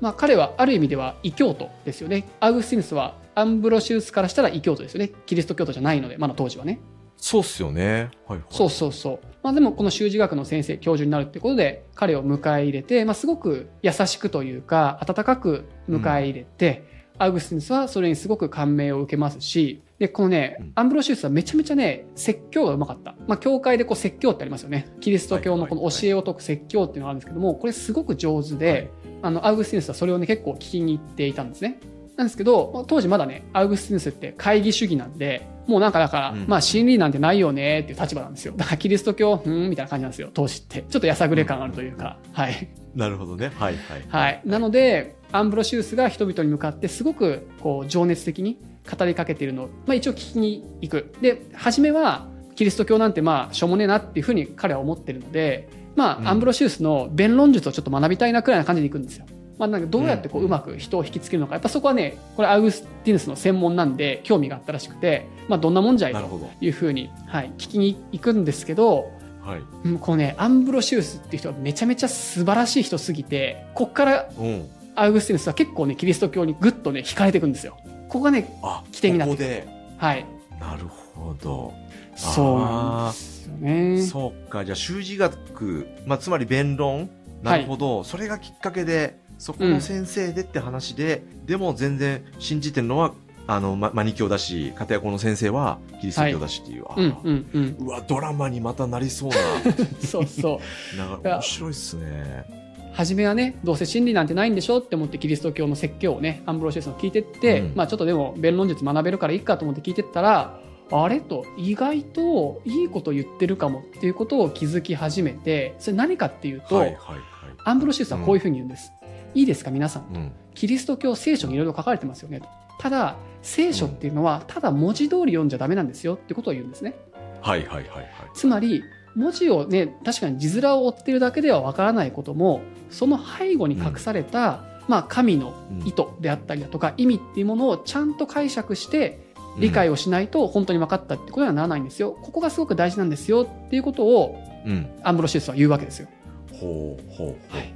まあ彼はある意味では異教徒ですよね。アウグスティヌスはアンブロシウスからしたら異教徒ですよね。キリスト教徒じゃないので、まだ当時はね。そうっすよね。はいはい。そうそうそう。まあでもこの修辞学の先生、教授になるってことで、彼を迎え入れて、まあすごく優しくというか、温かく迎え入れて、アウグスティヌスはそれにすごく感銘を受けますし、で、このね、うんアンブロシウスはめちゃめちゃね、説教がうまかった。まあ、教会でこう説教ってありますよね。キリスト教のこの教えを説く説教っていうのがあるんですけども、これすごく上手で、はいあの、アウグスティヌスはそれをね、結構聞きに行っていたんですね。なんですけど、まあ当時まだね、アウグスティヌスって会議主義なんで、もうなんかだから、うんまあ真理なんてないよねっていう立場なんですよ。だからキリスト教、ふーんみたいな感じなんですよ、当時って。ちょっとやさぐれ感あるというか、はい。なるほどね。はいはい。はい。なので、アンブロシウスが人々に向かってすごくこう情熱的に語りかけているのを、まあ、一応聞きに行く。で、初めはキリスト教なんてまあしょうもねえなっていうふうに彼は思ってるので、まうんあ、アンブロシウスの弁論術をちょっと学びたいなくらいな感じで行くんですよ。まあ、なんかどうやってこううまく人を引きつけるのか、やっぱそこはね、これアウグスティヌスの専門なんで興味があったらしくて、まあ、どんなもんじゃい？と。いうふうに、はい、聞きに行くんですけど、はい。うんこのね、アンブロシウスっていう人はめちゃめちゃ素晴らしい人すぎて、こっからうん。アウグスティヌスは結構ね、キリスト教にぐっとね、惹かれていくんですよ。ここがね、あ、起点になってくるここで。はい。なるほど。そうなんですよね。そうか。じゃあ、習字学、まあ、つまり弁論？なるほど。それがきっかけで、そこの先生でって話で、でも全然信じてるのは、あの、ま、マニ教だし、片やこの先生はキリスト教だしっていう。あうんうんうん。うわ、ドラマにまたなりそうな。[LAUGHS] そうそう。[LAUGHS] なんか面白いっすね。初めはね、どうせ真理なんてないんでしょって思ってキリスト教の説教をね、アンブロシウスの聞いてって、うんまあちょっとでも弁論術学べるからいいかと思って聞いてったら、あれと意外といいこと言ってるかもっていうことを気づき始めて、それ何かっていうと、はいはいはい。アンブロシウスはこういうふうに言うんです。いいですか皆さん。うん。キリスト教聖書にいろいろ書かれてますよねと。ただ、聖書っていうのは、ただ文字通り読んじゃダメなんですよってことを言うんですね。はいはいはいはい。つまり、文字をね、確かに字面を追ってるだけではわからないことも、その背後に隠された、まあ、神の意図であったりだとか、意味っていうものをちゃんと解釈して、理解を。をしないと本当に分かったってことにはならないんですよ。ここがすごく大事なんですよっていうことをうん。アンブロシウスは言うわけですよ。ほうほうほう。はい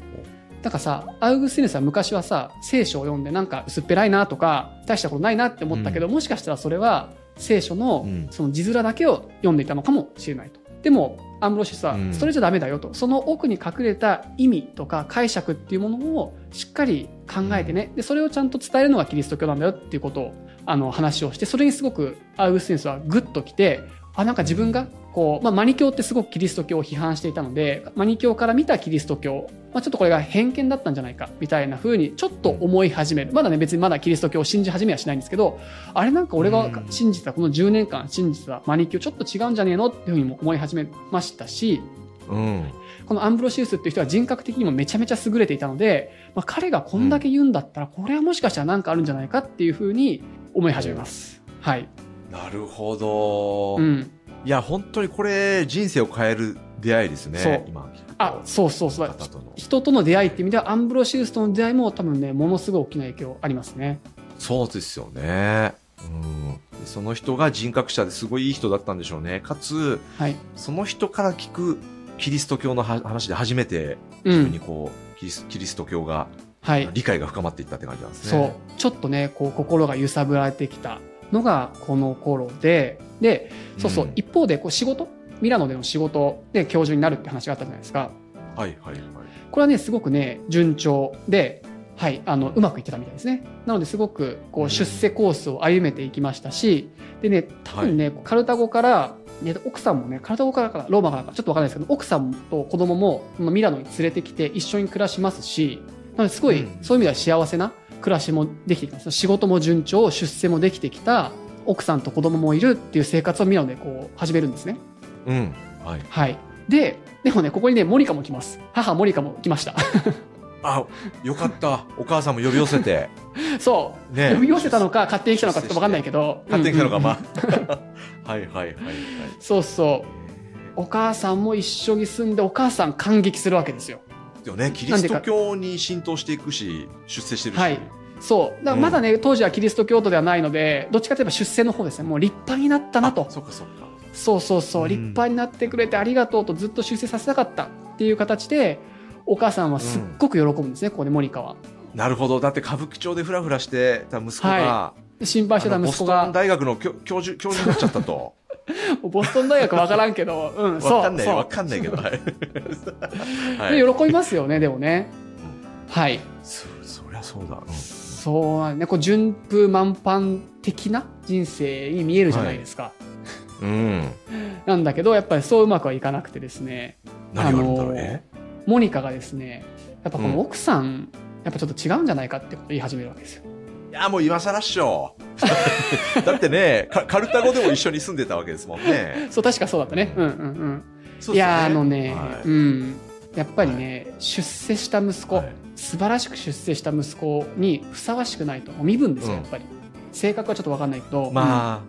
だからさ、アウグスティヌスは昔はさ、聖書を読んでなんか薄っぺらいなとか、大したことないなって思ったけど、もしかしたらそれは聖書のうんその字面だけを読んでいたのかもしれないと。でも、アンブロシスはうんそれじゃダメだよと。その奥に隠れた意味とか解釈っていうものをしっかり考えてね。で、それをちゃんと伝えるのがキリスト教なんだよっていうことを、あの、話をして、それにすごくアウグスティヌスはグッと来て、あ、なんか自分が、こう、まあ、マニ教ってすごくキリスト教を批判していたので、マニ教から見たキリスト教、まあ、ちょっとこれが偏見だったんじゃないか、みたいな風にちょっと思い始める。まだね、別にまだキリスト教を信じ始めはしないんですけど、あれなんか俺が信じてた、この10年間信じてたマニ教ちょっと違うんじゃねえのっていう風にも思い始めましたし、うん。このアンブロシウスっていう人は人格的にもめちゃめちゃ優れていたので、まあ、彼がこんだけ言うんだったら、これはもしかしたら何かあるんじゃないかっていう風に思い始めます。はい。なるほど。うん。いや、本当にこれ、人生を変える出会いですね。そう今。あ、そうそうそう。方との。人との出会いっていう意味では、アンブロシウスとの出会いも多分ね、ものすごい大きな影響ありますね。そうですよね。うん。でその人が人格者ですごいいい人だったんでしょうね。かつ、はい。その人から聞くキリスト教のは話で初めて、うん自分に。こう、キリスキリスト教が、はい。理解が深まっていったって感じなんですそうね。。ちょっとね、こう、心が揺さぶられてきたのがこの頃で、で、そうそう、ん一方で、こう、仕事、ミラノでの仕事で教授になるって話があったじゃないですか。はいはいはい。これはね、すごくね、順調で、はい、あの、うまくいってたみたいですね。なので、すごく、こう出世コースを歩めていきましたし、でね、多分ね、カルタゴから、ね、奥さんもね、カルタゴからかローマからか、ちょっとわかんないですけど、奥さんと子供も、このミラノに連れてきて一緒に暮らしますし、なので、すごい、うんそういう意味では幸せな暮らしもできてきます。仕事も順調、出世もできてきた、奥さんと子供もいるっていう生活をミラノでこう、始めるんですね。うん。はい。はい。で、でもね、ここにね、モニカも来ます。母モニカも来ました。あ、よかった。お母さんも呼び寄せて。[LAUGHS] そう。ね呼び寄せたのか、勝手に来たのかちょっとわかんないけど。勝手に来たのか、まあ。[LAUGHS] はいはいはいはい。そうそう。お母さんも一緒に住んで、お母さん感激するわけですよ。でもね、キリスト教に浸透していくし、出世してるし。はいそう。だからまだね、当時はキリスト教徒ではないので、どっちかといえば出世の方ですね。もう立派になったなとあ。そっかそっか。そうそうそうう。ん立派になってくれてありがとうとずっと出世させたかったっていう形で、お母さんはすっごく喜ぶんですね、ここでモニカは。なるほど。だって歌舞伎町でフラフラしてた息子が、は心配してたあのボストン息子が、大学の教教授、教授になっちゃったと。ボストン大学わからんけど、うん、そう。わかんない、そうわかんないけど。[LAUGHS] はい。喜びますよね、でもね。はい。そ、そりゃそうだ。うんそうね、こう順風満帆的な人生に見えるじゃないですか。うん。[LAUGHS] なんだけど、やっぱりそううまくはいかなくてですね、何があのね。モニカがですね、やっぱこうんの奥さん、やっぱちょっと違うんじゃないかってことを言い始めるわけですよ。いや、もう今更っしょ。[LAUGHS] だってね、カカルタゴでも一緒に住んでたわけですもんね。[LAUGHS] そう、確かそうだったね。うんうんうん。そうですねいやー、あのね、はいうん。やっぱりね、出世した息子、はい素晴らしく出世した息子にふさわしくないと。身分ですよ、うんやっぱり。性格はちょっとわかんないけど、うんま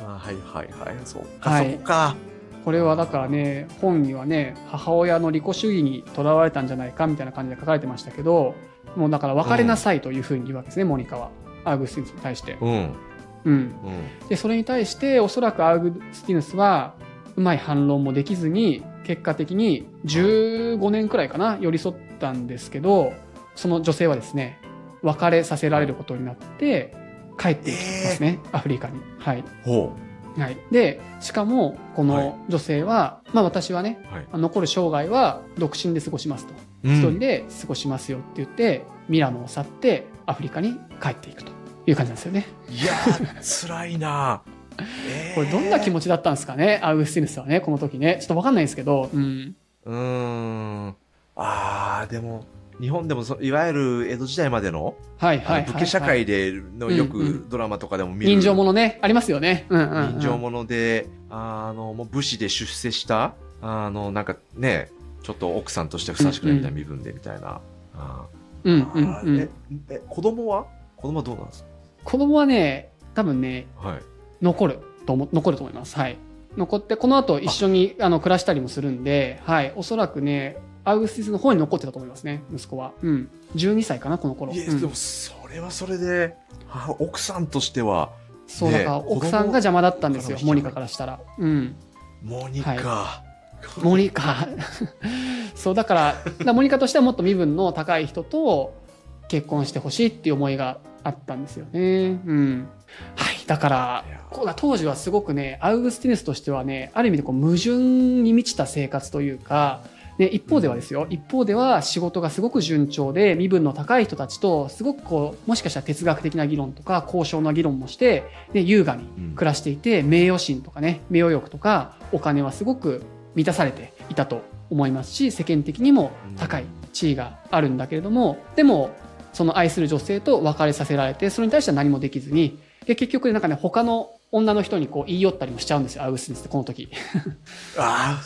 あ、あはいはいはい。そうか、はいそこか。これはだからね、本にはね、母親の利己主義にとらわれたんじゃないかみたいな感じで書かれてましたけど、もうだから別れなさいというふうに言うわけですね、モニカは。アーグスティヌスに対して。うん。うん。うん。で、それに対して、おそらくアーグスティヌスは、うまい反論もできずに、結果的に15年くらいかな、寄り添ったんですけど、その女性はですね、別れさせられることになって、帰っていきますね、アフリカに。はい。ほはい。で、しかも、こはいの女性は、まあ私はね、う。はい。残る生涯は独身で過ごしますと。うん一人で過ごしますよって言って、ミラノを去ってアフリカに帰っていくという感じなんですよね。いやー、辛いな [LAUGHS] えーこれどんな気持ちだったんですかね、アウグスティヌスはね、この時ね。ちょっとわかんないんですけど、うん。うーん。ああ、でも、日本でもそ、いわゆる江戸時代までの、はいはい。武家社会でのようんうくドラマとかでも見る。人情ものね、ありますよね。うんうん、うん。人情もので、あの、もう武士で出世した、あの、なんかね、ちょっと奥さんとしてふさわしくないみたいな身分でみたいな。あうんーうんうん。え、え、子供は？子供はどうなんです子供はね、多分ね、かはい。残ると思、残ると思います。はい。残って、この後一緒にあの暮らしたりもするんで、はい。おそらくね、アウグスティスの方に残ってたと思いますね、息子は。うん。12歳かな、この頃。いや、うんでも、それはそれで、は奥さんとしては、そう、ねだから奥さんが邪魔だったんですよ、モニカからしたら。うん。モニカ。は [LAUGHS] モニカ。そう、だから、モニカとしてはもっと身分の高い人と結婚してほしいっていう思いがあったんですよね。うん。はい。だから当時はすごくね、アウグスティヌスとしてはね、ある意味でこう矛盾に満ちた生活というか、ね、一方ではですよ、一方では仕事がすごく順調で、身分の高い人たちと、すごくこう、もしかしたら哲学的な議論とか、交渉の議論もして、ね、優雅にうん暮らしていて、名誉心とかね、名誉欲とか、お金はすごく満たされていたと思いますし、世間的にも高い地位があるんだけれども、でも、その愛する女性と別れさせられて、それに対しては何もできずに、で、結局なんかね、他の女の人にこう言い寄ったりもしちゃうんですよ、アウグスティヌスって、この時。あ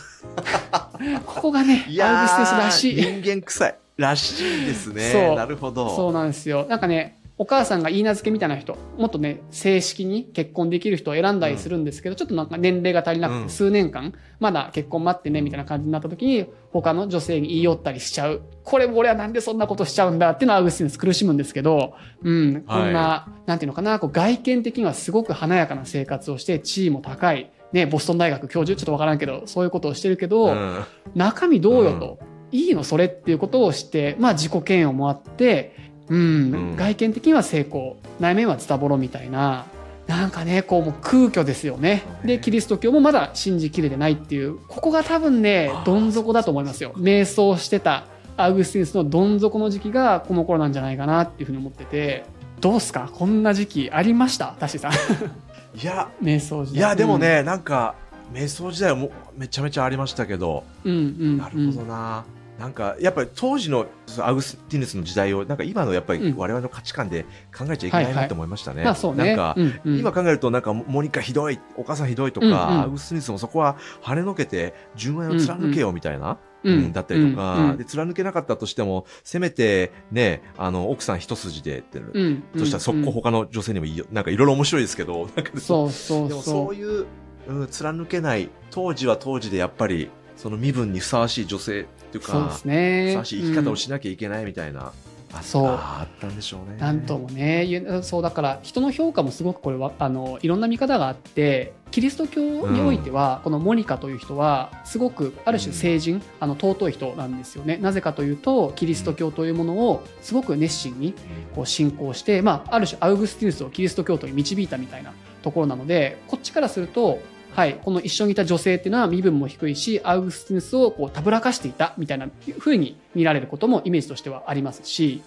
ここがねアウグスティヌスやらしい。ー人間臭い。らしいですね。なるほど。そうなんですよ。なんかね、お母さんが言い名付けみたいな人、もっとね、正式に結婚できる人を選んだりするんですけど、ちょっとなんか年齢が足りなくて、うん数年間、まだ結婚待ってね、みたいな感じになった時に、他の女性に言い寄ったりしちゃう。これ、俺はなんでそんなことしちゃうんだっていうのはアウグスティヌス苦しむんですけど、うん、こんな、なんていうのかな、こう外見的にはすごく華やかな生活をして、地位も高い、ね、ボストン大学教授、ちょっとわからんけど、そういうことをしてるけど、うん。中身どうよと、いいのそれっていうことをして、まあ自己嫌悪もあって、うん、うん外見的には成功、内面はズタボロみたいな、なんかね、こうもう空虚ですよね。で、キリスト教もまだ信じきれてないっていう、ここが多分ねどん底だと思いますよ。瞑想してたアウグスティヌスのどん底の時期がこの頃なんじゃないかなっていうふうに思ってて、どうすか？こんな時期ありました？タシさん。いや、[LAUGHS] 瞑想時代。いや、でもね、なんか、瞑想時代はもめちゃめちゃありましたけど、うん、うん、うん。なるほどな。なんか、やっぱり当時のアグスティヌスの時代を、なんか今のやっぱりうん。我々の価値観で考えちゃいけないないと思いましたね。なんか、うんうん。今考えるとなんかモニカひどい、お母さんひどいとか、うんうん。アグスティヌスもそこは跳ねのけて純愛を貫けよみたいな、うん。うんだったりとか、うんうんで、貫けなかったとしても、せめてね、あの、奥さん一筋でって、うんそしたら速攻他の女性にもいいよ、なんかいろいろ面白いですけど、なんかそうそうでもそそうう。いう、うん、貫けない、当時は当時でやっぱり、その身分にふさわしい女性っていうか、そうですね。ふさわしい生き方うんをしなきゃいけないみたいな、あそうあったんでしょうね。なんともね、ゆそうだから人の評価もすごくこれはあのいろんな見方があって、キリスト教においては、このモニカという人はすごくある種聖人、あの尊い人なんですよね。なぜかというと、キリスト教というものをすごく熱心にこう信仰して、まあある種アウグスティヌスをキリスト教徒に導いたみたいなところなので、こっちからすると。はい、この一緒にいた女性っていうのは身分も低いし、アウグスティヌスをこうたぶらかしていたみたいな風に見られることもイメージとしてはありますし。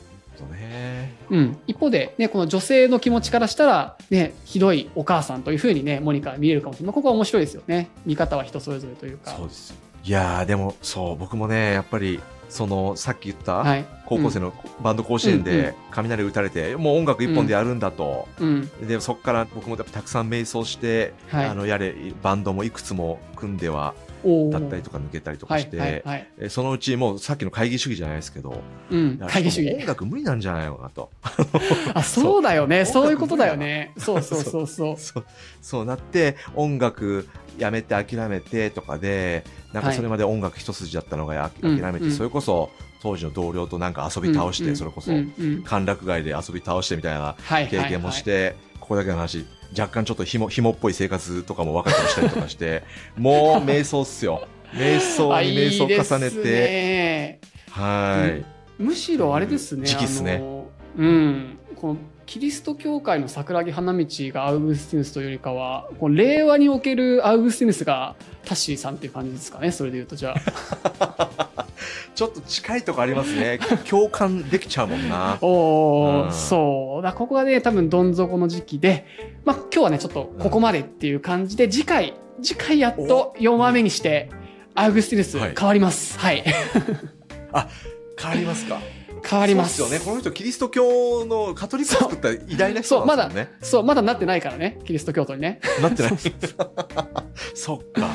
うん。一方で、ね、この女性の気持ちからしたら、ね、ひどいお母さんというふうにね、モニカは見えるかもしれない。まあ、ここは面白いですよね。見方は人それぞれというか。そうですよ。いやー、でも、そう、僕もね、やっぱり、その、さっき言った、はい。高校生のバンド甲子園で雷打たれて、もう音楽一本でやるんだと。うん。で、そこから僕もたくさん瞑想して、はい。あの、やれ、バンドもいくつも組んでは、だったりとか抜けたりとはい。かして、はそのうちもうさっきの会議主義じゃないですけど、うん。会議主義音。楽無理なんじゃないのかなと。あ、[LAUGHS] そうだよね。そういうことだよね。そうそうそうそう。そう、そうなって、音楽やめて諦めてとかで、なんかそれまで音楽一筋だったのがや諦めて、うんそれこそ当時の同僚となんか遊び倒して、うんそれこそ歓楽街で遊び倒してみたいなはい。経験もして、ここだけの話、若干ちょっとひも、ひもっぽい生活とかも若くしたりとかして、[LAUGHS] もう瞑想っすよ。瞑想に瞑想重ねて、ね。はい。むしろあれですね。時期っすねうん。このキリスト教会の桜木花道がアウグスティヌスというよりかは、この令和におけるアウグスティヌスがタッシーさんっていう感じですかね。それで言うと、じゃあ。[LAUGHS] ちょっと近いとこありますね。[LAUGHS] 共感できちゃうもんな。おー、うんそう。だここがね、多分どん底の時期で、まあ今日はね、ちょっとここまでっていう感じで、次回、次回やっと4話目にして、アウグスティヌスはい変わります。はい。変わりますか変わります。よね。この人、キリスト教のカトリックを作った偉大な人そう、まだなんですよね。、そう、まだなってないからね、キリスト教徒にね。なってない。そ [LAUGHS] っか。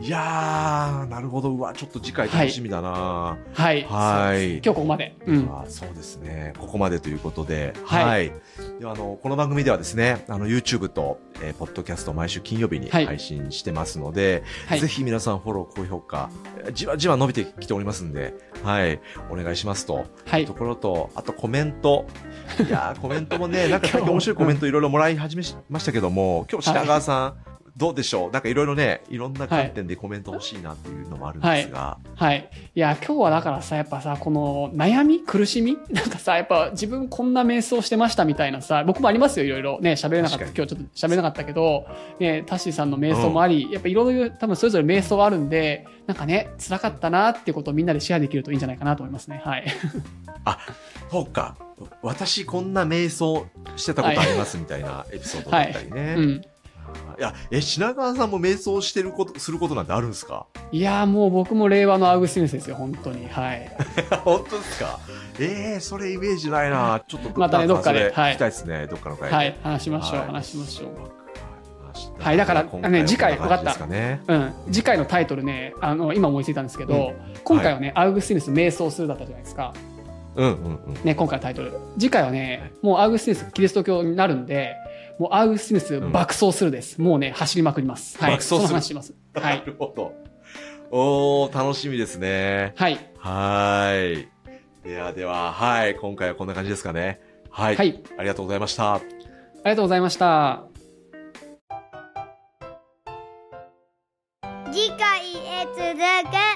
いやー、なるほど。うわ、ちょっと次回楽しみだな、はい。はい今日ここまで。うん。あそうですね。ここまでということで。はいはい。では、あの、この番組ではですね、あの、YouTube と、えー、ポッドキャスト毎週金曜日にはい配信してますので、はいぜひ皆さんフォロー、高評価、えーじわじわ伸びてきておりますんで、はい。お願いしますと。はいと。ころと、あとコメント。いやー、コメントもね、[LAUGHS] なんか最近面白いコメントいろいろもらい始めましたけども、今日品川さん、どうでしょう？なんかいろいろね、いろんな観点でコメント欲しいなっていうのもあるんですが。はい。いや、今日はだからさ、やっぱさ、この悩み？苦しみ？[LAUGHS] なんかさ、やっぱ自分こんな瞑想してましたみたいなさ、僕もありますよ、いろいろ。ね、喋れなかった。確今日ちょっと喋れなかったけど、ね、タッシーさんの瞑想もあり、やっぱいろいろ多分それぞれ瞑想があるんで、なんかね、辛かったなっていうことをみんなでシェアできるといいんじゃないかなと思いますね。はい。そうか。私こんな瞑想してたことありますみたいなエピソードだったりね。い、うん。や、え、品川さんも瞑想してること、することなんてあるんですか？いや、もう僕も令和のアウグスティヌスですよ、本当に。はい。[LAUGHS] 本当ですか？えー、それイメージないなちょっとまたねどっかではい聞きたいですね、どっかの回で。はい。話しましょう、はい話しましょう。ははいだからね次回わかった。ね、うん、次回のタイトルねあの今思いついたんですけど、今回はね、アウグスティヌス瞑想するだったじゃないですか、うんうんうん。ね、今回のタイトル次回はねもうアウグスティヌスキリスト教になるんでもうアウグスティヌスうん爆走するです、もうね走りまくりますはい爆走するその話しますはないるほど。おー、楽しみですね。はいはーい。ではでは、はい。今回はこんな感じですかね。はい。はいありがとうございました。ありがとうございました次回へ続く